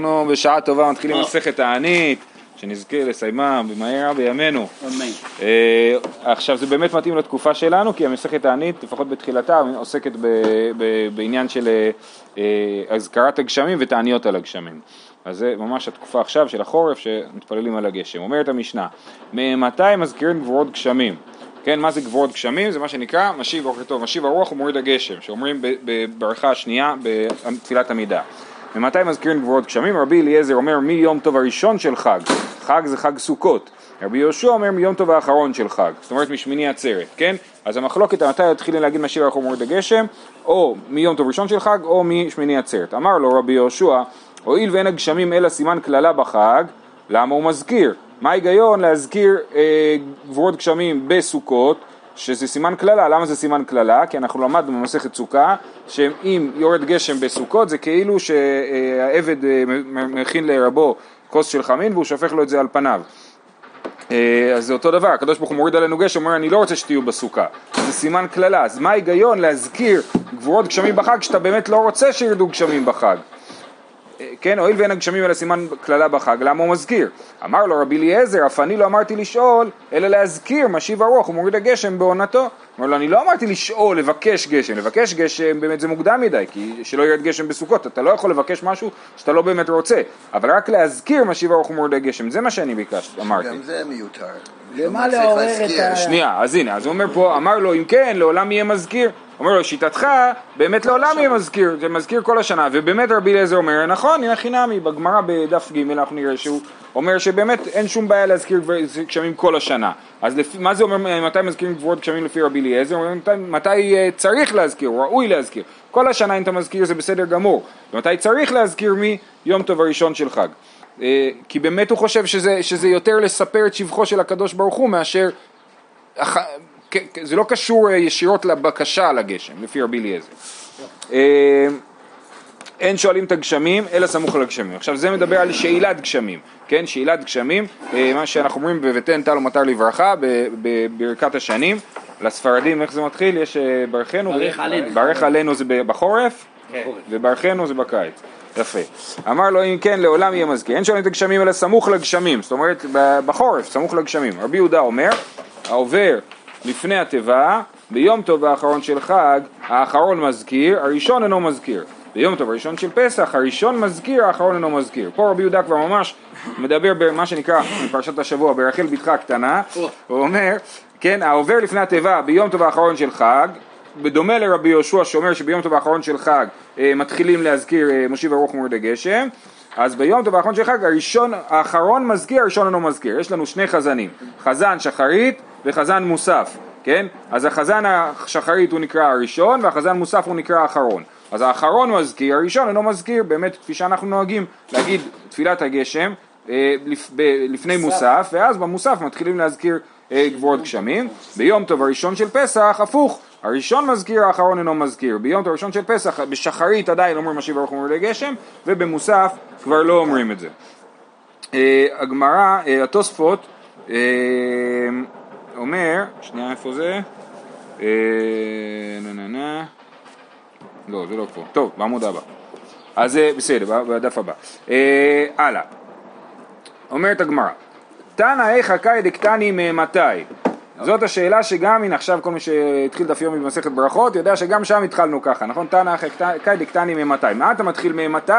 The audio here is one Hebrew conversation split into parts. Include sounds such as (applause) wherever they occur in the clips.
אנחנו בשעה טובה מתחילים מסכת תענית, שנזכה לסיימה במהרה בימינו. אמן. אה, עכשיו זה באמת מתאים לתקופה שלנו, כי המסכת תענית, לפחות בתחילתה, עוסקת בעניין של אה, אה, אזכרת הגשמים ותעניות על הגשמים. אז זה ממש התקופה עכשיו של החורף שמתפללים על הגשם. אומרת המשנה, ממתי מזכירים גבורות גשמים? כן, מה זה גבורות גשמים? זה מה שנקרא משיב טוב, משיב הרוח ומוריד הגשם, שאומרים בברכה השנייה בתפילת עמידה. ממתי מזכירים גבורות גשמים? רבי אליעזר אומר מיום טוב הראשון של חג, חג זה חג סוכות. רבי יהושע אומר מיום טוב האחרון של חג, זאת אומרת משמיני עצרת, כן? אז המחלוקת מתי מתחילים להגיד משיב הרוח ומוריד הגשם, או מיום טוב ראשון של חג, או משמיני עצרת. אמר לו רבי יהושע, הואיל ואין הגשמים אלא סימן קללה בחג, למה הוא מזכיר? מה ההיגיון להזכיר אה, גבורות גשמים בסוכות, שזה סימן קללה, למה זה סימן קללה? כי אנחנו למדנו במסכת סוכה, שאם יורד גשם בסוכות זה כאילו שהעבד אה, מכין לרבו כוס של חמין והוא שופך לו את זה על פניו. אה, אז זה אותו דבר, הקדוש ברוך הוא מוריד עלינו גשם, אומר אני לא רוצה שתהיו בסוכה, זה סימן קללה, אז מה ההיגיון להזכיר גבורות גשמים בחג כשאתה באמת לא רוצה שירדו גשמים בחג? כן, הואיל ואין הגשמים אלא סימן קללה בחג, למה הוא מזכיר? אמר לו רבי אליעזר, אף אני לא אמרתי לשאול, אלא להזכיר, משיב הרוח ומוריד הגשם בעונתו. אמר לו, אני לא אמרתי לשאול, לבקש גשם, לבקש גשם באמת זה מוקדם מדי, כי שלא ירד גשם בסוכות, אתה לא יכול לבקש משהו שאתה לא באמת רוצה, אבל רק להזכיר משיב הרוח ומוריד הגשם, זה מה שאני ביקשתי, אמרתי. גם זה מיותר. למה לעורר. את ה- שנייה, אז הנה, אז הוא אומר פה, אמר לו, אם כן, לעולם יהיה מזכיר. אומר לו, שיטתך, באמת לעולם יהיה מזכיר, זה מזכיר כל השנה, ובאמת רבי אליעזר אומר, נכון, הנה חינמי, בגמרא בדף ג' אנחנו נראה שהוא אומר שבאמת אין שום בעיה להזכיר גשמים כל השנה. אז לפי, מה זה אומר, מתי מזכירים גבורות גשמים לפי רבי אליעזר? מתי, מתי אה, צריך להזכיר, או ראוי להזכיר. כל השנה אם אתה מזכיר זה בסדר גמור, ומתי צריך להזכיר מיום טוב הראשון של חג. אה, כי באמת הוא חושב שזה, שזה יותר לספר את שבחו של הקדוש ברוך הוא מאשר זה לא קשור אה, ישירות לבקשה על הגשם, לפי רבי אליעזר. אה, אין שואלים את הגשמים, אלא סמוך לגשמים. עכשיו זה מדבר על שאילת גשמים, כן? שאילת גשמים, אה, מה שאנחנו אומרים ב"ותן טל ומטר לברכה", בברכת השנים. לספרדים, איך זה מתחיל? יש ברכנו? ברך עלינו. ברך עלינו זה ב- בחורף, כן. וברכנו זה בקיץ. יפה. אמר לו אם כן לעולם יהיה מזכיר. אין שואלים את הגשמים אלא סמוך לגשמים, זאת אומרת בחורף, סמוך לגשמים. רבי יהודה אומר, העובר לפני התיבה, ביום טוב האחרון של חג, האחרון מזכיר, הראשון אינו מזכיר. ביום טוב הראשון של פסח, הראשון מזכיר, האחרון אינו מזכיר. פה רבי יהודה כבר ממש מדבר במה שנקרא, בפרשת השבוע, ברחל בתך הקטנה, הוא אומר, כן, העובר לפני התיבה ביום טוב האחרון של חג, בדומה לרבי יהושע שאומר שביום טוב האחרון של חג אה, מתחילים להזכיר אה, משיב הרוח ומוריד הגשם אז ביום טוב האחרון של חג הראשון, האחרון מזכיר, הראשון אינו מזכיר יש לנו שני חזנים, חזן שחרית וחזן מוסף כן? אז החזן השחרית הוא נקרא הראשון והחזן מוסף הוא נקרא האחרון אז האחרון מזכיר, הראשון אינו מזכיר באמת כפי שאנחנו נוהגים להגיד תפילת הגשם אה, לפני מוסף ואז במוסף מתחילים להזכיר אה, גבורות גשמים ביום טוב הראשון של פסח הפוך הראשון מזכיר, האחרון אינו מזכיר. ביום טוב הראשון של פסח, בשחרית עדיין אומרים משיב ברוך הוא מורידי גשם, ובמוסף כבר לא אומרים את זה. אה, הגמרא, התוספות, אומר, שנייה איפה זה? אה, נה נה נה, לא זה לא פה, טוב בעמוד הבא. אז אה, בסדר, בדף הבא. אה, הלאה. אומרת הגמרא, תנא איכא קאי דקטני ממתי? זאת השאלה שגם, הנה עכשיו כל מי שהתחיל דף יומי במסכת ברכות יודע שגם שם התחלנו ככה, נכון? תנא איכא קאי דקטני ממתי? מה אתה מתחיל ממתי,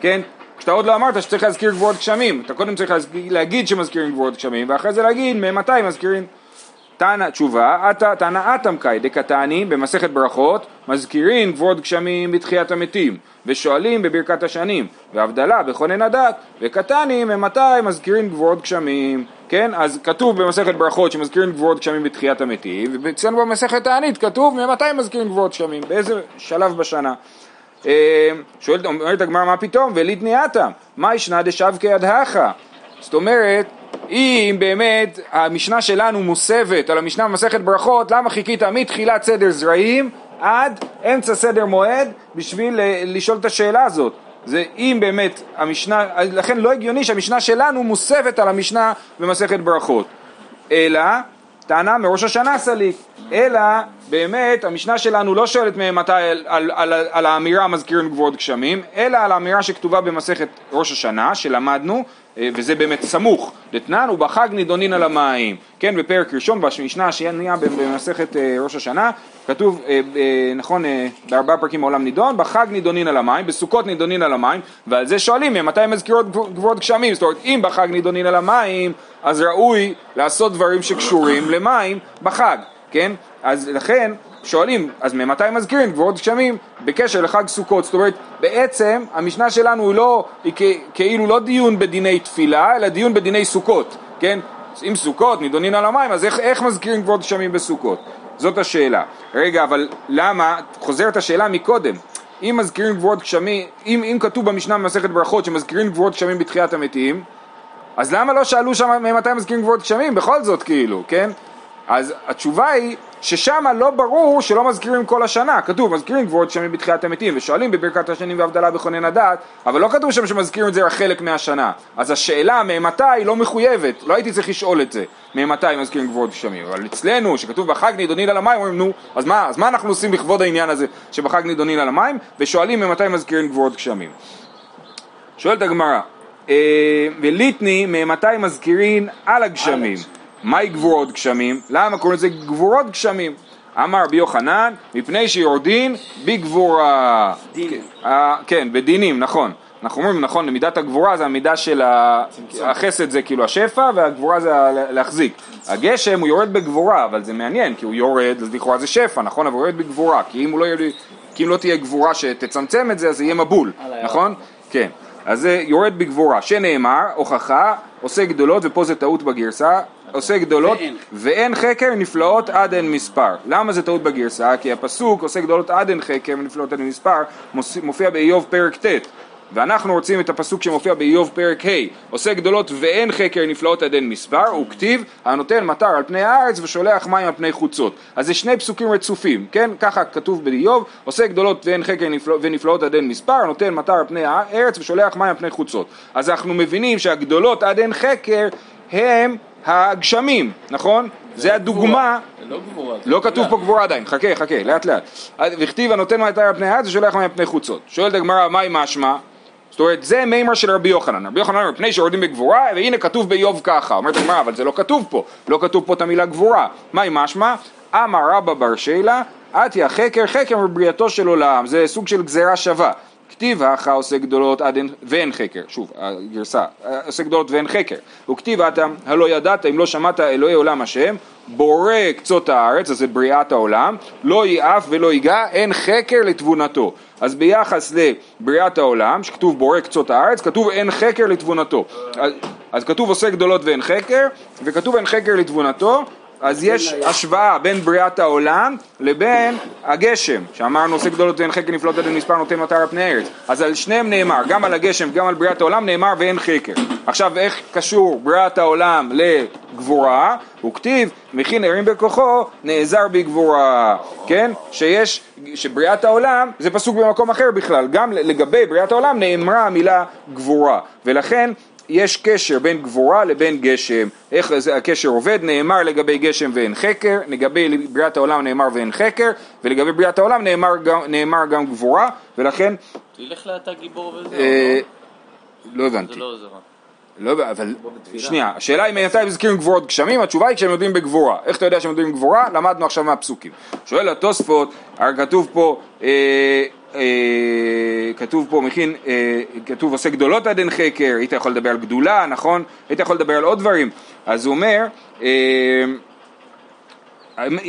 כן? כשאתה עוד לא אמרת שצריך להזכיר גבורות גשמים, אתה קודם צריך להגיד שמזכירים גבורות גשמים ואחרי זה להגיד ממתי מזכירים תנא תשובה, תנא אטם קאי דקתני במסכת ברכות, מזכירים גבורות גשמים בתחיית המתים, ושואלים בברכת השנים, והבדלה בכונן הדת, וקטני ממתי מזכירים גבורות גשמים, כן? אז כתוב במסכת ברכות שמזכירים גבורות גשמים בתחיית המתים, ואצלנו במסכת תענית כתוב ממתי מזכירים גבורות גשמים, באיזה שלב בשנה. אה, שואלת, אומרת הגמרא מה פתאום, וליתני אטם, מה ישנה דשבקי הדהכה? זאת אומרת, אם באמת המשנה שלנו מוסבת על המשנה במסכת ברכות, למה חיכית מתחילת סדר זרעים עד אמצע סדר מועד בשביל אה, לשאול את השאלה הזאת? זה אם באמת המשנה, לכן לא הגיוני שהמשנה שלנו מוסבת על המשנה במסכת ברכות. אלא, טענה מראש השנה סליק, אלא באמת המשנה שלנו לא שואלת ממתי על, על, על, על האמירה מזכירים גבוהות גשמים, אלא על האמירה שכתובה במסכת ראש השנה שלמדנו, וזה באמת סמוך, דתנן ובחג נידונין על המים, כן בפרק ראשון במשנה השנייה במסכת אה, ראש השנה כתוב, אה, נכון, בארבעה פרקים העולם נידון, בחג נידונין על המים, בסוכות נידונין על המים, ועל זה שואלים מתי מזכירות גבוהות גשמים, זאת אומרת אם בחג נידונין על המים אז ראוי לעשות דברים שקשורים למים בחג, כן? אז לכן שואלים, אז ממתי מזכירים גבוהות גשמים בקשר לחג סוכות? זאת אומרת, בעצם המשנה שלנו היא לא, היא כאילו לא דיון בדיני תפילה, אלא דיון בדיני סוכות, כן? אם סוכות נידונין על המים, אז איך, איך מזכירים גבוהות גשמים בסוכות? זאת השאלה. רגע, אבל למה, חוזרת השאלה מקודם, אם מזכירים גבוהות גשמים, אם, אם כתוב במשנה במסכת ברכות שמזכירים גבוהות גשמים בתחיית המתים, אז למה לא שאלו שם ממתי מזכירים גבוהות גשמים? בכל זאת כאילו, כן? אז התשובה היא ששם לא ברור שלא מזכירים כל השנה, כתוב מזכירים גבוהות שמים בתחיית המתים ושואלים בברכת השנים והבדלה בכונן הדת, אבל לא כתוב שם שמזכירים את זה רק חלק מהשנה, אז השאלה ממתי לא מחויבת, לא הייתי צריך לשאול את זה, ממתי מזכירים גבוהות שמים, אבל אצלנו שכתוב בחג נידונין על המים, אומרים נו, אז מה, אז מה אנחנו עושים לכבוד העניין הזה שבחג נידונין על המים, ושואלים ממתי מזכירים גבוהות גשמים. שואלת הגמרא, אה, וליטני ממתי מזכירים על הגשמים מהי גבורות גשמים? למה קוראים לזה גבורות גשמים? אמר רבי יוחנן, מפני שיורדין בגבורה. דינים. אה, כן, בדינים, נכון. אנחנו אומרים, נכון, מידת הגבורה זה המידה של החסד זה כאילו השפע והגבורה זה להחזיק. הגשם הוא יורד בגבורה, אבל זה מעניין, כי הוא יורד, אז לכאורה זה שפע, נכון? אבל הוא יורד בגבורה, כי אם, לא, יורד, כי אם לא תהיה גבורה שתצמצם את זה, אז זה יהיה מבול, נכון? כן. אז זה יורד בגבורה, שנאמר, הוכחה, עושה גדולות, ופה זה טעות בגרסה, עושה גדולות ואין. ואין חקר נפלאות עד אין מספר. למה זה טעות בגרסה? כי הפסוק עושה גדולות עד אין חקר ונפלאות עד אין מספר מופיע באיוב פרק ט' ואנחנו רוצים את הפסוק שמופיע באיוב פרק ה' עושה גדולות ואין חקר נפלאות עד אין מספר הוא כתיב הנותן מטר על פני הארץ ושולח מים על פני חוצות אז זה שני פסוקים רצופים כן ככה כתוב באיוב עושה גדולות ואין חקר נפלא, ונפלאות עד אין מספר נותן מטר על פני הארץ ושולח מים על פני חוצות אז אנחנו מבינים שהגדולות עד אין חקר הם הגשמים, נכון? זה הדוגמה, לא, לא כתוב פה גבורה עדיין, חכה חכה לאט לאט, וכתיב הנותן מה על פני הארץ ושולח מה פני חוצות, שואלת הגמרא מהי משמע? זאת אומרת זה מימר של רבי יוחנן, רבי יוחנן אומר פני שיורדים בגבורה והנה כתוב באיוב ככה, אומרת הגמרא אבל זה לא כתוב פה, לא כתוב פה את המילה גבורה, מהי משמע? אמר רבא בר שילה, עטיה חקר חקר מבריאתו של עולם, זה סוג של גזירה שווה כתיב האחה עושה גדולות עד אין, ואין חקר, שוב, הגרסה, עושה גדולות ואין חקר, וכתיב אתה הלא ידעת אם לא שמעת אלוהי עולם השם, בורא קצות הארץ, אז זה בריאת העולם, לא יעף ולא ייגע, אין חקר לתבונתו. אז ביחס לבריאת העולם, שכתוב בורא קצות הארץ, כתוב אין חקר לתבונתו. אז, אז כתוב עושה גדולות ואין חקר, וכתוב אין חקר לתבונתו, אז יש השוואה בין בריאת העולם לבין הגשם, שאמרנו עושה גדולות ואין חקר נפלאות עד מספר נותן מטר על פני הארץ, אז על שניהם נאמר, גם על הגשם וגם על בריאת העולם נאמר ואין חקר. עכשיו איך קשור בריאת העולם לגבורה? הוא כתיב מכין ערים בכוחו נעזר בגבורה, כן? שיש, שבריאת העולם זה פסוק במקום אחר בכלל, גם לגבי בריאת העולם נאמרה המילה גבורה, ולכן יש קשר בין גבורה לבין גשם, איך הקשר עובד, נאמר לגבי גשם ואין חקר, לגבי בריאת העולם נאמר ואין חקר, ולגבי בריאת העולם נאמר גם, נאמר גם גבורה, ולכן... תלך לאתה גיבור וזה. אה, לא הבנתי. זה לא עוזר. לא, אבל שנייה, השאלה היא מתי מזכירים גבורות גשמים, התשובה היא כשהם יודעים בגבורה. איך אתה יודע שהם יודעים בגבורה? למדנו עכשיו מהפסוקים. שואל התוספות, הרי כתוב פה אה, כתוב פה מכין, אה, כתוב עושה גדולות עד אין חקר, היית יכול לדבר על גדולה, נכון? היית יכול לדבר על עוד דברים. אז הוא אומר, אה,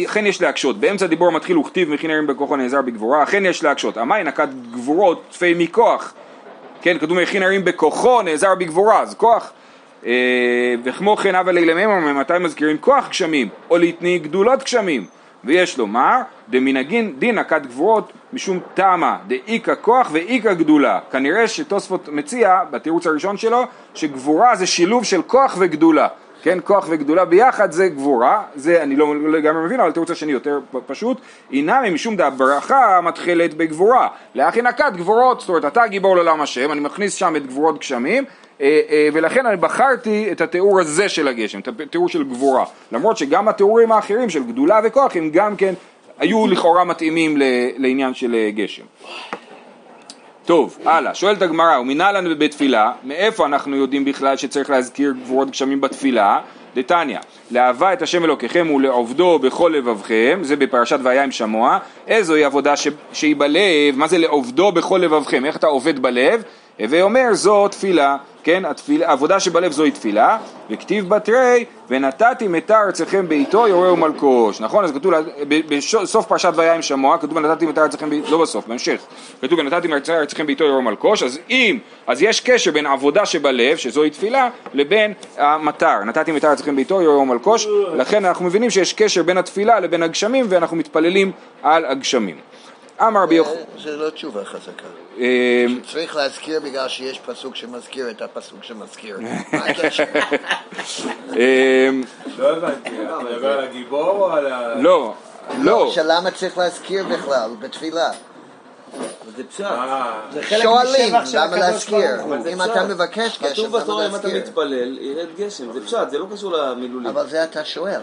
אכן יש להקשות, באמצע דיבור מתחיל וכתיב מכין ערים בכוחו נעזר בגבורה, אכן יש להקשות, המאי נקט גבורות תפי מכוח, כן, כתוב מכין ערים בכוחו נעזר בגבורה, אז כוח, וכמו כן אבל אלה ממתי מזכירים כוח גשמים, או להתניא גדולות גשמים, ויש לומר דמנהגין דין נקט גבורות משום תמה דאיכא כוח ואיכא גדולה. כנראה שתוספות מציע בתירוץ הראשון שלו שגבורה זה שילוב של כוח וגדולה. כן, כוח וגדולה ביחד זה גבורה, זה אני לא לגמרי מבין, אבל התירוץ השני יותר פשוט, אינמי משום דברכה מתחילת בגבורה, לאחי נקט גבורות, זאת אומרת אתה גיבור לעולם השם, אני מכניס שם את גבורות גשמים, אה, אה, ולכן אני בחרתי את התיאור הזה של הגשם, את התיאור של גבורה, למרות שגם התיאורים האחרים של גדולה וכוח הם גם כן היו לכאורה מתאימים לעניין של אה, גשם. טוב, הלאה, שואלת הגמרא, ומנהלן בתפילה, מאיפה אנחנו יודעים בכלל שצריך להזכיר גבורות גשמים בתפילה? דתניא, לאהבה את השם אלוקיכם ולעובדו בכל לבבכם, זה בפרשת והיה עם שמוע, איזוהי עבודה ש... שהיא בלב, מה זה לעובדו בכל לבבכם, איך אתה עובד בלב? הווי אומר זו תפילה, כן, התפילה, העבודה שבלב זוהי תפילה, וכתיב בתרי, ונתתי מתה ארצכם בעיתו יורה ומלקוש, נכון? אז כתוב, בסוף פרשת והיה עם שמוע, כתוב ונתתי מתה ארצכם בעיתו, לא בסוף, בהמשך, כתוב ונתתי ארצכם בעיתו יורה ומלקוש, אז אם, אז יש קשר בין עבודה שבלב, שזוהי תפילה, לבין המטר, נתתי מתה ארצכם בעיתו יורה ומלקוש, לכן אנחנו מבינים שיש קשר בין התפילה לבין הגשמים, ואנחנו מתפללים על הגשמים. אמר רבי יוחנן, זה לא תשובה חזקה. אה, צריך להזכיר בגלל שיש פסוק שמזכיר את הפסוק שמזכיר. (laughs) אה, לא הבנתי, אתה מדבר על הגיבור או על ה... לא, לא, שלמה צריך להזכיר בכלל בתפילה? זה פשט. אה, שואלים למה להזכיר. אם. אתה מבקש גשם, כתוב בתורה אם אתה? מתפלל, ירד גשם, זה פשט, זה לא קשור למילולים. אבל זה אתה שואל.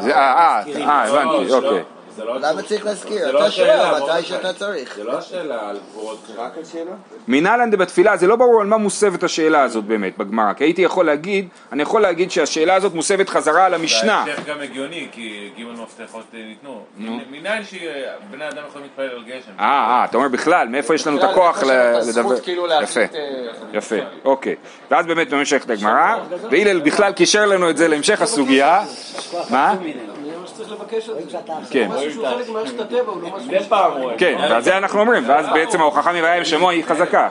זה- אה, אה, אה, לא, הבנתי, זה לא- אוקיי. זה לא למה. צריך להזכיר? זה לא אתה השאלה, שואל מתי. שאתה צריך. זה לא השאלה על גבורות רק על שאלה? מנהלן דבתפילה זה לא ברור על מה מוסבת השאלה הזאת באמת בגמרא, כי הייתי יכול להגיד, אני יכול להגיד שהשאלה הזאת מוסבת חזרה על המשנה. ההמשך גם הגיוני, כי ג' מפתחות אה, ניתנו. מניין שבני אדם יכולים להתפלל על גשם. אה, אה, אתה אומר בכלל, מאיפה יש לנו את הכוח את לדבר? כאילו יפה, אה, יפה, אוקיי. ואז באמת נמשכת הגמרא, והלל בכלל קישר לנו את זה להמשך הסוגיה. מה? שצריך לבקש את זה. כן. משהו שהוא חלק ממערכת הטבע, הוא לא משהו... מדי פעם רואה. כן, ועל זה אנחנו אומרים, ואז בעצם ההוכחה מראיה עם שמוע היא חזקה.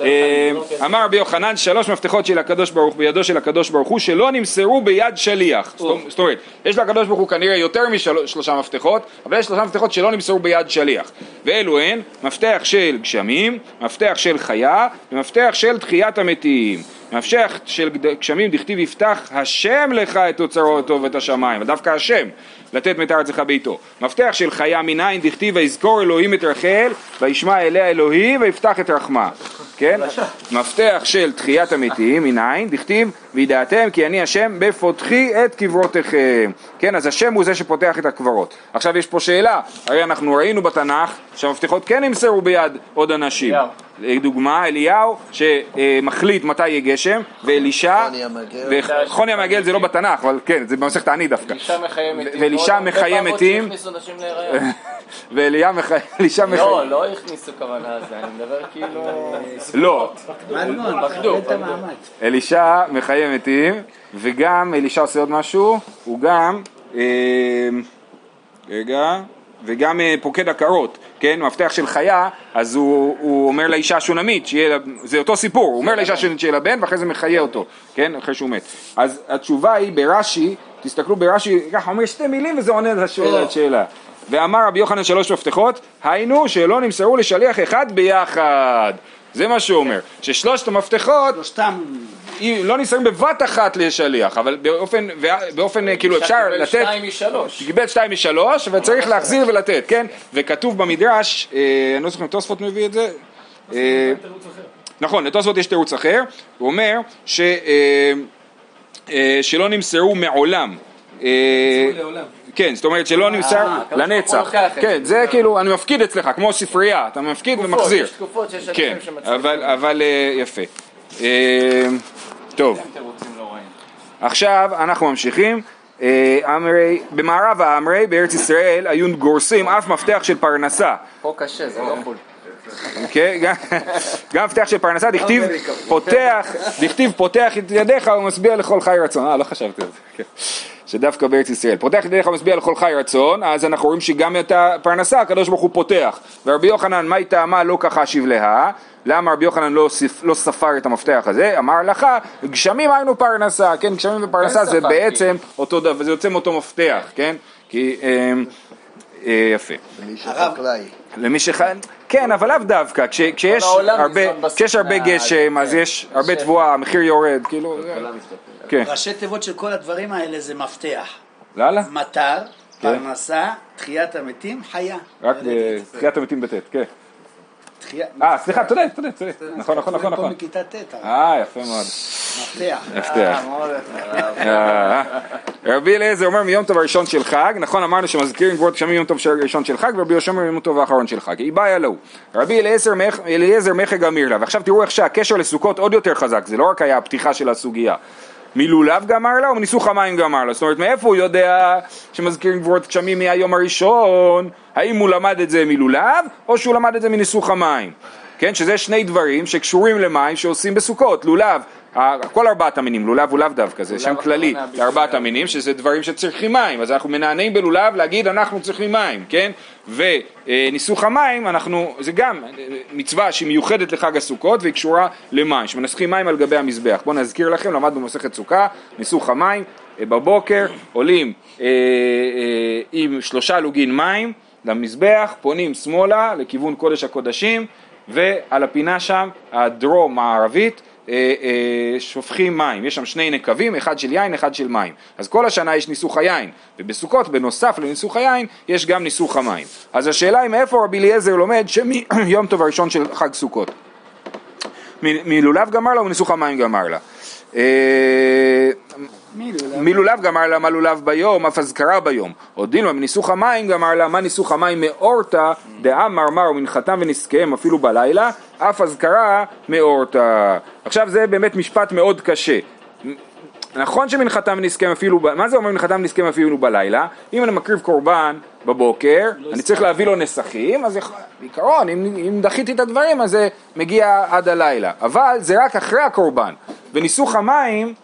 אה, אמר רבי יוחנן שלוש מפתחות של הקדוש ברוך בידו של הקדוש ברוך הוא שלא נמסרו ביד שליח זאת אומרת יש לקדוש ברוך הוא כנראה יותר משלושה מפתחות אבל יש שלושה מפתחות שלא נמסרו ביד שליח ואלו הן מפתח של גשמים מפתח של חיה ומפתח של תחיית המתים מפתח של גשמים דכתיב יפתח השם לך את אוצרותו ואת השמיים דווקא השם לתת מתי ארצך בעיתו. מפתח של חיה מנין דכתיב ויזכור אלוהים את רחל וישמע אליה אלוהים ויפתח את רחמה. כן? מפתח של תחיית המתים מנין דכתיב וידעתם כי אני השם בפותחי את קברותיכם. כן? אז השם הוא זה שפותח את הקברות. עכשיו יש פה שאלה, הרי אנחנו ראינו בתנ"ך שהמפתחות כן נמסרו ביד עוד אנשים. לדוגמה אליהו שמחליט מתי יהיה גשם ואלישע חוני המעגל. וחוני המעגל זה לא בתנ"ך אבל כן זה במסכת העני דווקא אלישע מחיה מתים. ואלישע פעמות מתים. שהכניסו נשים להיריון. (laughs) ואליה (laughs) מחיה, אלישע מחיה, לא, לא הכניסו כוונה לזה, אני מדבר כאילו... לא, מדמון, פחדו, תכבד את המעמד. אלישע מחיה מתים, וגם אלישע עושה עוד משהו, הוא גם, אה, רגע, וגם אה, פוקד עקרות, כן, מפתח של חיה, אז הוא, הוא אומר לאישה השונמית, שיהיה זה אותו סיפור, הוא אומר לאישה השונמית שיהיה לה בן, ואחרי זה מחיה אותו, כן, אחרי שהוא מת. אז התשובה היא ברש"י, תסתכלו ברש"י, ככה אומר שתי מילים וזה עונה לשאלה. לשאלה. ואמר רבי יוחנן שלוש מפתחות, היינו שלא נמסרו לשליח אחד ביחד. זה מה שהוא אומר, ששלושת המפתחות שלושתם, לא נמסרים בבת אחת לשליח, אבל באופן, באופן אה, כאילו אפשר קיבל לתת, שתיים משלוש. קיבל שתיים משלוש וצריך להחזיר ולתת, כן? וכתוב במדרש, אה, אני לא זוכר אם תוספות מביא את זה, אה, נכון, לתוספות יש תירוץ אחר, הוא אומר ש, אה, אה, שלא נמסרו מעולם. כן, זאת אומרת שלא נמסר לנצח, כן, זה. כאילו, אני מפקיד אצלך, כמו ספרייה, אתה מפקיד ומחזיר, יש תקופות שיש כן, אנשים שמצליחים. אבל, אבל יפה. אה, טוב. לא. עכשיו אנחנו ממשיכים. אה, אמרי, במערב האמרי בארץ ישראל היו גורסים אף מפתח של פרנסה. פה קשה, זה לא חו"ל. אוקיי? גם- מפתח של פרנסה, דכתיב פותח, דכתיב פותח את ידיך ומשביע לכל חי רצון. אה, לא חשבתי על זה. כן. שדווקא בארץ ישראל. פותח את ידיך ומשביע לכל חי רצון, אז אנחנו רואים שגם את הפרנסה הקדוש ברוך הוא פותח. ורבי יוחנן, מה היא טעמה לא ככה אשיב לה? למה רבי יוחנן לא, ספ- לא ספר את המפתח הזה? אמר לך, גשמים היינו פרנסה, כן, גשמים ופרנסה זה ספרתי. בעצם אותו דבר, זה יוצא מאותו מפתח, כן? כי, אה, אה, יפה. מי שחקלאי. למי שח... כן, אבל לאו דווקא, כש, כשיש, הרבה, כשיש הרבה בסכנה, גשם, אז כן. יש הרבה תבואה, המחיר יורד, כאילו, זה- כן, ראשי תיבות של כל הדברים האלה זה מפתח. לאללה? מטר, כן. פרנסה, תחיית המתים, חיה. רק בתחיית המתים בט', כן. אה, סליחה, צודק, צודק, צודק, נכון, נכון, נכון, פה נכון. מכיתה ט', אה, יפה מאוד. מפתח. (laughs) מפתח. מאוד יפה. אה, רבי אליעזר אומר מיום טוב הראשון של חג, נכון אמרנו שמזכירים גבורת גשמים יום טוב של- ראשון של חג, ורבי יהושע אומר יום טוב האחרון של חג, איבאיה לו. רבי אליעזר מחג אמיר לה, ועכשיו תראו איך שהקשר לסוכות עוד יותר חזק, זה לא רק היה הפתיחה של הסוגיה. מלולב גמר לה ומניסוך המים גמר לה, זאת אומרת מאיפה הוא יודע שמזכירים גבורת גשמים מהיום הראשון, האם הוא למד את זה מלולב או שהוא למד את זה מניסוך המים, כן, שזה שני דברים שקשורים למים שעושים בסוכות, לולב, כל ארבעת המינים, לולב הוא לאו דווקא, זה שם כללי לארבעת המינים, שזה דברים שצריכים מים, אז אנחנו מנענעים בלולב להגיד אנחנו צריכים מים, כן? וניסוך המים, אנחנו, זה גם אה, מצווה שהיא מיוחדת לחג הסוכות והיא קשורה למים, שמנסחים מים על גבי המזבח. בואו נזכיר לכם, למדנו במסכת סוכה, ניסוך המים, אה, בבוקר עולים אה, אה, עם שלושה לוגין מים למזבח, פונים שמאלה לכיוון קודש הקודשים ועל הפינה שם, הדרום מערבית, אה, שופכים מים, יש שם שני נקבים, אחד של יין, אחד של מים. אז כל השנה יש ניסוך היין, ובסוכות בנוסף לניסוך היין יש גם ניסוך המים. אז השאלה היא מאיפה רבי אליעזר לומד שמיום טוב הראשון של חג סוכות. מלולב גמר לה ומניסוך המים גמר לה. מלולב גמר לה מה לולב ביום, אף אזכרה ביום. עוד דילמה מניסוך המים גמר לה מה ניסוך המים מאורתא דאמר מר ומנחתם ונזקיהם אפילו בלילה, אף אזכרה מאורתא. עכשיו זה באמת משפט מאוד קשה. נכון שמנחתם ונזקיהם אפילו, מה זה אומר מנחתם ונזקיהם אפילו בלילה? אם אני מקריב קורבן בבוקר, אני צריך להביא לו נסכים, אז בעיקרון, אם, אם דחיתי את הדברים, אז זה מגיע עד הלילה. אבל זה רק אחרי הקורבן. וניסוך המים,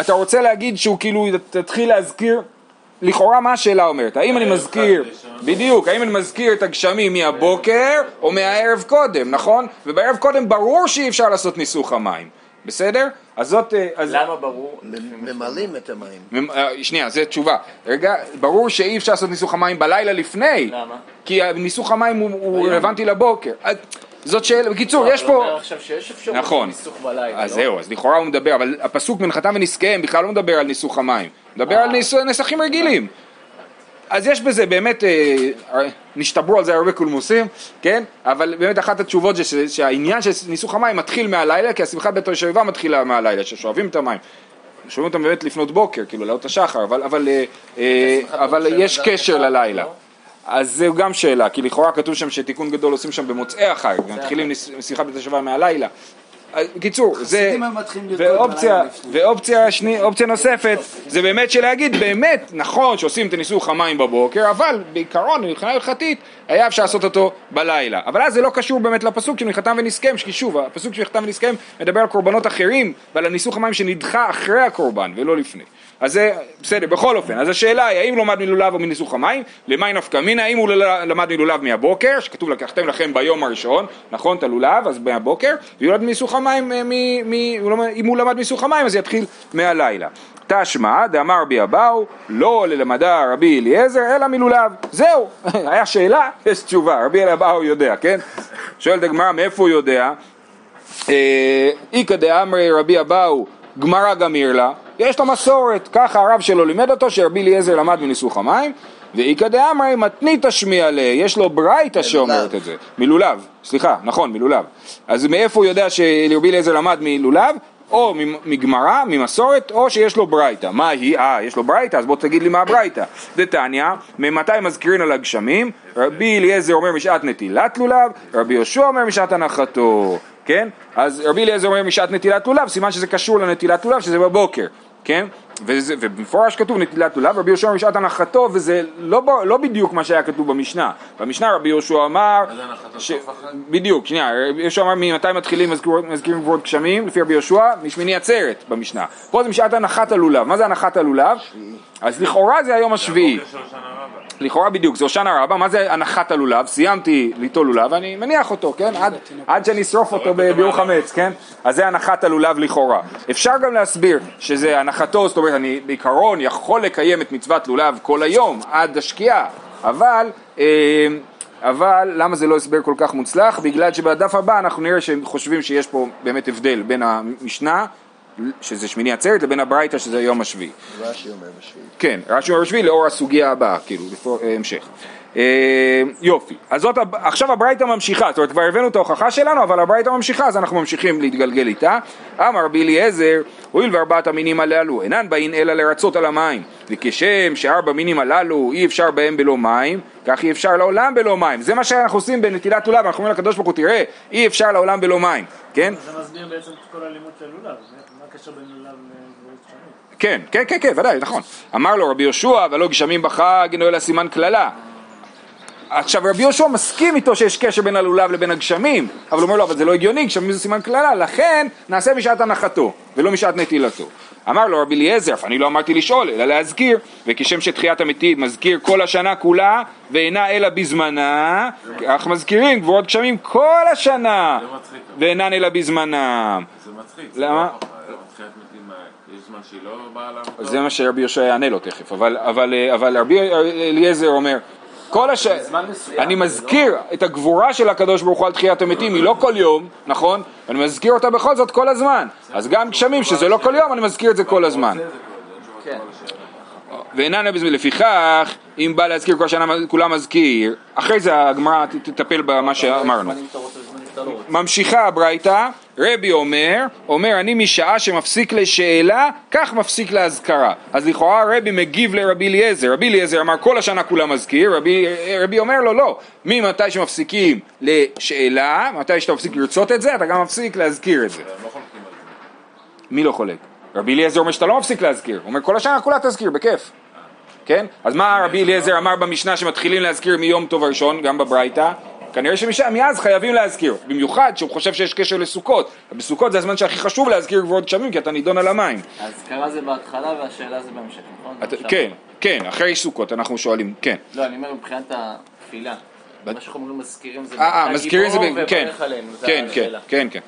אתה רוצה להגיד שהוא כאילו תתחיל להזכיר, לכאורה מה השאלה אומרת? האם אני מזכיר, בדיוק, האם אני מזכיר את הגשמים מהבוקר או מהערב קודם, נכון? ובערב קודם ברור שאי אפשר לעשות ניסוך המים, בסדר? אז זאת, אה, אז למה ברור? ממלאים את המים. ממ- אה, שנייה, זו תשובה. רגע, ברור שאי אפשר לעשות ניסוך המים בלילה לפני. למה? כי ניסוך המים הוא, הוא רלוונטי לבוקר. אה, זאת שאלה, בקיצור, יש פה... אומר עכשיו שיש אפשרות נכון. לניסוך בלילה, אז לא? זהו, אז לכאורה הוא מדבר, אבל הפסוק מנחתם ונזקיהם בכלל לא מדבר על ניסוך המים. מדבר על ניס- נסכים רגילים. אז יש בזה באמת, אה, נשתברו על זה הרבה קולמוסים, כן? אבל באמת אחת התשובות זה שהעניין של ניסוך המים מתחיל מהלילה, כי השמחת בית השואבה מתחילה מהלילה, ששואבים את המים. שואבים אותם באמת לפנות בוקר, כאילו לעלות השחר, אבל, אבל, אה, אה, אבל יש קשר ללילה. אז זו גם שאלה, כי לכאורה כתוב שם שתיקון גדול עושים שם במוצאי החג, מתחילים שיחת בית השואבה מהלילה. אז בקיצור, זה, ואופציה. ואופציה שני, אופציה נוספת, זה באמת שלהגיד, באמת, נכון שעושים את הניסוך המים בבוקר, אבל בעיקרון, מבחינה הלכתית, היה אפשר לעשות אותו בלילה. אבל אז זה לא קשור באמת לפסוק של מנחתם ונזקיהם, כי שוב, הפסוק של מנחתם ונזקיהם מדבר על קורבנות אחרים, ועל הניסוך המים שנדחה אחרי הקורבן, ולא לפני. אז זה, בסדר, בכל אופן, אז השאלה היא, האם הוא למד מלולב או מניסוך המים? למאי נפקא מינה? האם הוא למד מלולב מהבוקר, שכתוב לקחתם לכם ביום הראשון, נכון, את הלולב, אז מהבוקר, המים, אה, הוא למד- מניסוך המים, אז יתחיל מהלילה. תשמע, דאמר רבי אבאו, לא ללמדה רבי אליעזר, אלא מלולב. זהו, (laughs) היה שאלה, יש תשובה, רבי אבאו יודע, כן? שואלת הגמרא, מאיפה הוא יודע? אה, איכא דאמרי רבי אבאו גמרא גמיר לה, יש לו מסורת, ככה הרב שלו לימד אותו שרבי אליעזר למד מניסוך המים, ואיכא דאמרי מתנית תשמיע לה, יש לו ברייתא שאומרת את זה, מלולב, סליחה, נכון, מלולב. אז מאיפה הוא יודע שרבי אליעזר למד מלולב? או מגמרא, ממסורת, או שיש לו ברייתא. מה היא? אה, יש לו ברייתא, אז בוא תגיד לי מה הברייתא. דתניא, ממתי מזכירין על הגשמים? רבי אליעזר אומר משעת נטילת לולב, רבי יהושע אומר משעת הנחתו. כן? אז רבי אליעזר אומר משעת נטילת לולב, סימן שזה קשור לנטילת לולב, שזה בבוקר, כן? וזה, ובמפורש כתוב נטילת לולב, רבי יהושע אומר משעת הנחתו, וזה לא, לא בדיוק מה שהיה כתוב במשנה. במשנה רבי יהושע אמר... מה זה הנחתו ש... בדיוק, שנייה, רבי יהושע אמר ממתי מתחילים מזכיר- מזכירים גבורות גשמים, לפי רבי יהושע, משמיני עצרת במשנה. פה זה משעת הנחת הלולב, מה זה הנחת הלולב? אז לכאורה זה היום השביעי. לכאורה בדיוק, זה הושענא רבה, מה זה הנחת הלולב? סיימתי ליטול לולב, אני מניח אותו, כן? עד, עד שאני אשרוף אותו ב- ביום חמץ, כן? אז זה הנחת הלולב לכאורה. אפשר גם להסביר שזה הנחתו, זאת אומרת, אני בעיקרון יכול לקיים את מצוות לולב כל היום, עד השקיעה, אבל... אה, אבל למה זה לא הסבר כל כך מוצלח? בגלל שבדף הבא אנחנו נראה שהם חושבים שיש פה באמת הבדל בין המשנה, שזה שמיני עצרת, לבין הברייתא שזה יום השביעי. רש"י אומר בשביעי. כן, רש"י אומר בשביעי לאור הסוגיה הבאה, כאילו, לפור, אה, המשך. אה, יופי, אז זאת, עכשיו הברייתא ממשיכה, זאת אומרת כבר הבאנו את ההוכחה שלנו, אבל הברייתא ממשיכה, אז אנחנו ממשיכים להתגלגל איתה. אמר רבי אליעזר, הואיל וארבעת המינים הללו אינן באים אלא לרצות על המים, וכשם שארבע מינים הללו אי אפשר בהם בלא מים, כך אי אפשר לעולם בלא מים. זה מה שאנחנו עושים בנטילת לולב, אנחנו אומרים לקדוש ברוך הוא, תראה, אי אפשר לעולם בלא מים, כן? זה מסביר בעצם את כל הלימוד של לולב, כן, כן, כן, כן, ודאי, נכון. אמר לו רבי יהושע, ולא גשמים בחג, אינו אלא סימן קללה. עכשיו רבי יהושע מסכים איתו שיש קשר בין הלולב לבין הגשמים, אבל הוא אומר לו, אבל זה לא הגיוני, גשמים זה סימן קללה, לכן נעשה משעת הנחתו, ולא משעת נטילתו. אמר לו רבי אליעזר, אני לא אמרתי לשאול, אלא להזכיר, וכשם שתחיית המתים מזכיר כל השנה כולה, ואינה אלא בזמנה, אנחנו מזכירים גבורות גשמים כל השנה. ואינן אלא בזמנם. זה מצחיק. למה? לא ככה. תחיית מתים, יש זמן שהיא לא באה לעמותות? זה מה שרבי יהושע יענה לו תכף, אבל, אבל, אבל רבי אליעזר אומר, כל הש... אני זה מזכיר את הגבורה של הקדוש ברוך הוא על תחיית המתים, היא לא כל יום, נכון? אני מזכיר אותה בכל זאת כל הזמן. אז גם גשמים שזה לא כל יום, אני מזכיר את זה כל הזמן. כן. ואינן בזמן, לפיכך, אם בא להזכיר כל שנה כולם מזכיר, אחרי זה הגמרא תטפל במה שאמרנו. ממשיכה הברייתא, רבי אומר, אומר אני משעה שמפסיק לשאלה, כך מפסיק לאזכרה. אז לכאורה רבי מגיב לרבי אליעזר, רבי אליעזר אמר כל השנה כולם מזכיר, רבי, רבי אומר לו לא, ממתי שמפסיקים לשאלה, מתי שאתה מפסיק לרצות את זה, אתה גם מפסיק להזכיר את זה. לא זה. מי לא חולק? רבי אליעזר אומר שאתה לא מפסיק להזכיר, הוא אומר כל השנה כולה תזכיר, בכיף. כן? אז מה רבי אליעזר אמר במשנה שמתחילים להזכיר מיום טוב הראשון, גם בברייתא? כנראה שמאז חייבים להזכיר, במיוחד שהוא חושב שיש קשר לסוכות. בסוכות זה הזמן שהכי חשוב להזכיר גבוהות גשמים, כי אתה נידון על המים. האזכרה זה בהתחלה והשאלה זה בהמשך, נכון? כן, כן, אחרי סוכות אנחנו שואלים, כן. לא, אני אומר מבחינת התפילה. מה שאנחנו אומרים מזכירים זה... אה, אה, מזכירים זה, כן, זה כן, כן. כן, כן.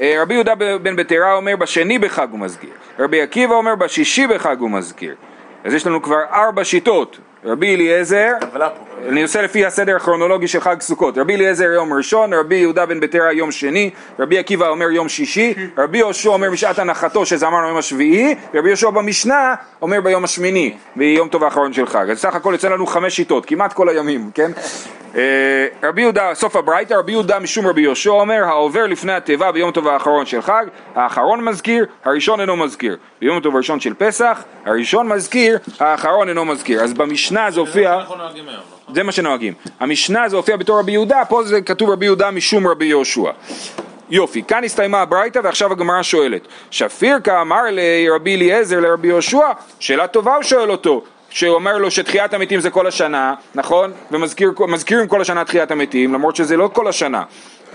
אה, רבי יהודה בן בטרה אומר בשני בחג הוא מזכיר, רבי עקיבא אומר בשישי בחג הוא מזכיר. אז יש לנו כבר ארבע שיטות, רבי אליעזר, אני עושה לפי הסדר הכרונולוגי של חג סוכות, רבי אליעזר יום ראשון, רבי יהודה בן בטרה יום שני, רבי עקיבא אומר יום שישי, רבי יהושע אומר משעת הנחתו שזה אמרנו יום השביעי, רבי יהושע במשנה אומר ביום השמיני, ביום טוב האחרון של חג, אז סך הכל יוצא לנו חמש שיטות, כמעט כל הימים, כן? אה, רבי יהודה, סוף הברייתא, רבי יהודה משום רבי יהושע אומר, העובר לפני התיבה ביום טוב האחרון של חג, האחרון מזכיר, הראשון אינו מזכיר. ביום טוב הראשון של פסח, הראשון מזכיר, האחרון אינו מזכיר. אז במשנה זה הופיע... אנחנו נוהגים היום, נכון? זה מה שנוהגים. המשנה זה הופיע בתור רבי יהודה, פה זה כתוב רבי יהודה משום רבי יהושע. יופי, כאן הסתיימה הברייתא ועכשיו הגמרא שואלת שפיר כאמר לרבי אליעזר לרבי יהושע, שאלה טובה הוא שואל אותו שהוא אומר לו שתחיית המתים זה כל השנה, נכון? ומזכירים כל השנה תחיית המתים, למרות שזה לא כל השנה.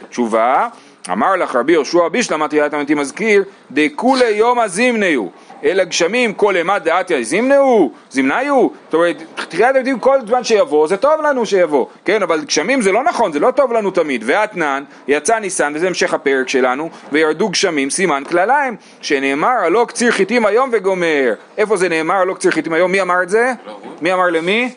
תשובה, אמר לך רבי יהושע בישלמה תחיית המתים מזכיר, דכולי יומא זימניו, אלא גשמים כל אימת דעתיה זימנהו, זימניו, זאת אומרת, תחיית המתים כל זמן שיבוא, זה טוב לנו שיבוא, כן, אבל גשמים זה לא נכון, זה לא טוב לנו תמיד, ואתנן, יצא ניסן, וזה המשך הפרק שלנו, וירדו גשמים, סימן כלליים, שנאמר הלא קציר חיטים היום וגומר, איפה זה נאמר הלא קציר חיטים היום, מי אמר את זה? מי אמר למי?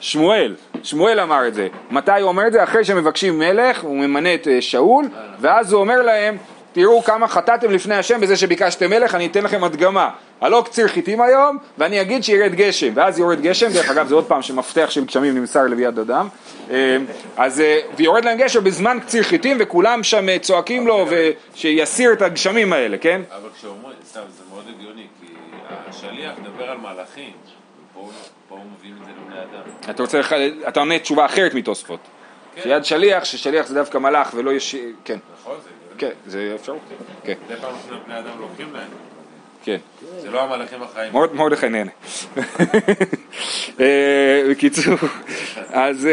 שמואל, שמואל אמר את זה. מתי הוא אומר את זה? אחרי שמבקשים מלך, הוא ממנה את אה, שאול, ואז הוא אומר להם, תראו כמה חטאתם לפני השם בזה שביקשתם מלך, אני אתן לכם הדגמה. הלא קציר חיטים היום, ואני אגיד שירד גשם, ואז יורד גשם, דרך אגב זה עוד פעם שמפתח של גשמים נמסר לביד אדם, אה, אז אה, ויורד להם גשם בזמן קציר חיטים, וכולם שם אה, צועקים לו, ושיסיר את הגשמים האלה, כן? אבל כשאומרים, סתם, זה מאוד הגיוני, כי השליח מדבר על מלאכים, ופה פה מביאים את זה לבני אדם. אתה רוצה, אתה עונה תשובה אחרת מתוספות. שיד שליח, ששליח זה דווקא מלאך ולא יש... כן, נכון? זה. כן, זה אפשרות. כן, מדי פעם לפני בני אדם לוקחים להם. כן. זה לא המלאכים החיים. מרדכי נהנה. (laughs) אה, בקיצור, (laughs) אז...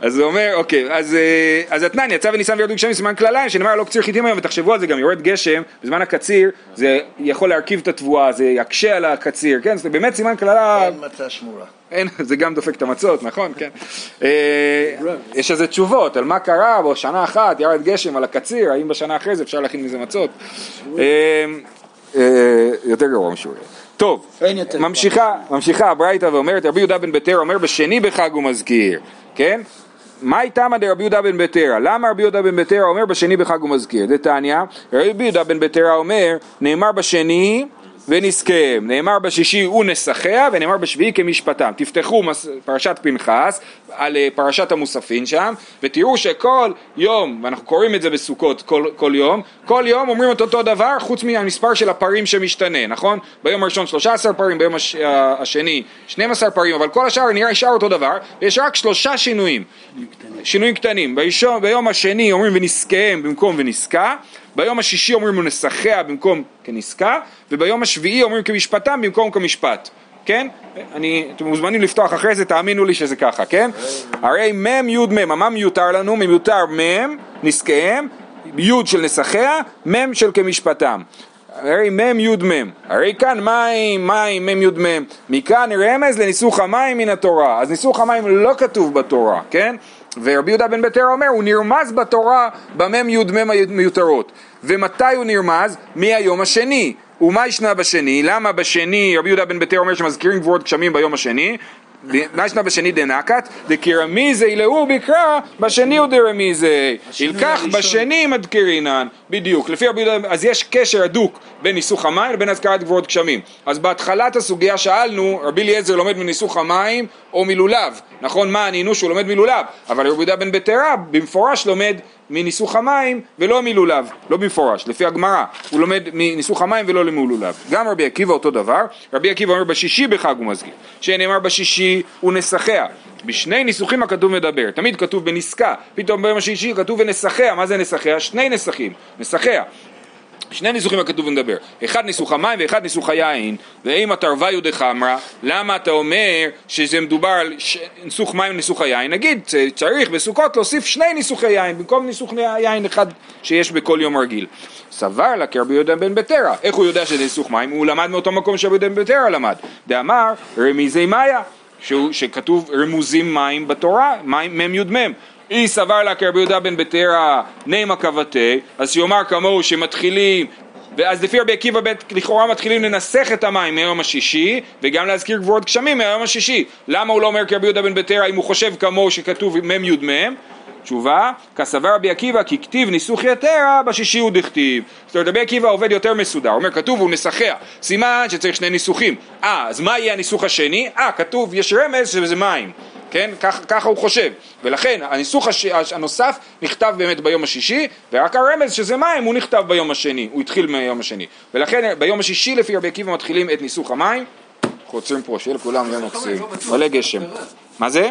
אז הוא אומר, אוקיי, אז, אה, אז אתנן יצא וניסן וירדו גשמים סימן כלליים, שנאמר לא קציר חיטים היום, ותחשבו על זה, גם יורד גשם, בזמן הקציר, זה יכול להרכיב את התבואה, זה יקשה על הקציר, כן? זה באמת סימן קללה, אין מצה שמורה. אין, זה גם דופק את המצות, נכון, כן. אה, יש איזה תשובות על מה קרה בשנה אחת, ירד גשם על הקציר, האם בשנה אחרי זה אפשר להכין מזה מצות. אה, אה, יותר גרוע משורר. טוב, ממשיכה, ממשיכה הברייתא ואומרת, רבי יהודה בן ביתר אומר בשני בחג הוא מזכיר, כן? מה איתמא דרבי יהודה בן ביתרא? למה רבי יהודה בן ביתרא אומר בשני בחג הוא מזכיר? דתניא, רבי יהודה בן ביתרא אומר, נאמר בשני ונזקיהם. נאמר בשישי ונסחיה ונאמר בשביעי כמשפטם. תפתחו מס- פרשת פנחס על אה, פרשת המוספין שם ותראו שכל יום, ואנחנו קוראים את זה בסוכות כל, כל יום, כל יום אומרים את אותו דבר חוץ מהמספר של הפרים שמשתנה, נכון? ביום הראשון 13 פרים, ביום הש, אה, השני 12 פרים, אבל כל השאר נראה נשאר אותו דבר, ויש רק שלושה שינויים, שינויים קטנים. בישום, ביום השני אומרים ונזקיהם במקום ונזקה, ביום השישי אומרים ונסחיה במקום כנסקה, וביום השביעי אומרים כמשפטם במקום כמשפט. כן? אני, אתם מוזמנים לפתוח אחרי זה, תאמינו לי שזה ככה, כן? הרי מ' י' מ', מה מיותר לנו? מיותר מ', נזקיהם, י' של נסחיה, מ' של כמשפטם. הרי מ' י' מ', הרי כאן מים, מים, מ' י' מ', מכאן רמז לניסוך המים מן התורה, אז ניסוך המים לא כתוב בתורה, כן? ורבי יהודה בן ביתר אומר, הוא נרמז בתורה במ' י' מ' המיותרות. ומתי הוא נרמז? מהיום השני. ומה ישנה בשני? למה בשני, רבי יהודה בן ביתר אומר שמזכירים גבורות גשמים ביום השני? מה ישנה בשני דנקת? דקרמיזי לאור בקרא, בשני הוא דרמיזי. ילקח. בשני מדקרינן. בדיוק. לפי רבי יהודה, אז יש קשר הדוק בין ניסוך המים לבין הזכרת גבורות גשמים. אז בהתחלת הסוגיה שאלנו, רבי אליעזר לומד מניסוך המים או מלולב. נכון, מה ענינו שהוא לומד מלולב, אבל רבי יהודה בן ביתרה במפורש לומד מניסוך המים ולא מלולב, לא במפורש, לפי הגמרא, הוא לומד מניסוך המים ולא למלולב. גם רבי עקיבא אותו דבר, רבי עקיבא אומר בשישי בחג הוא מזכיר, שנאמר בשישי הוא נסחיה. בשני ניסוחים הכתוב מדבר, תמיד כתוב בנסקה, פתאום ביום השישי כתוב ונסחיה, מה זה נסחיה? שני נסחים, נסחיה. שני ניסוחים הכתוב ומדבר, אחד ניסוך המים ואחד ניסוך היין, ואם התרווה יודך אמרה, למה אתה אומר שזה מדובר על ש... ניסוך מים וניסוך היין? נגיד, צריך בסוכות להוסיף שני ניסוחי יין, במקום ניסוך יין אחד שיש בכל יום רגיל. סבר לה כרבי יהודה בן בטרה, איך הוא יודע שזה ניסוך מים? הוא למד מאותו מקום שרבי יהודה בן בטרה למד, דאמר רמיזי מאיה, שכתוב רמוזים מים בתורה, מים מ' י' מ' אי סבר לה כרבי יהודה בן בטרה נימה כבתי, אז שיאמר כמוהו שמתחילים ואז לפי רבי עקיבא ב' לכאורה מתחילים לנסח את המים מהיום השישי וגם להזכיר גבורות גשמים מהיום השישי למה הוא לא אומר כרבי יהודה בן בטרה אם הוא חושב כמוהו שכתוב מ' י' מ' תשובה, כסבר רבי עקיבא כי כתיב ניסוך יתרה בשישי הוא דכתיב. זאת אומרת רבי עקיבא עובד יותר מסודר, הוא אומר כתוב הוא נסחיה, סימן שצריך שני ניסוחים. אה, אז מה יהיה הניסוך השני? אה, כתוב יש רמז שזה מים. כן? כך, ככה הוא חושב. ולכן הניסוך הש... הנוסף נכתב באמת ביום השישי, ורק הרמז שזה מים הוא נכתב ביום השני, הוא התחיל מהיום השני. ולכן ביום השישי לפי רבי עקיבא מתחילים את ניסוך המים. אנחנו עוצרים פה, שיהיה לכולם יום מקסים. מלא גשם. מה זה?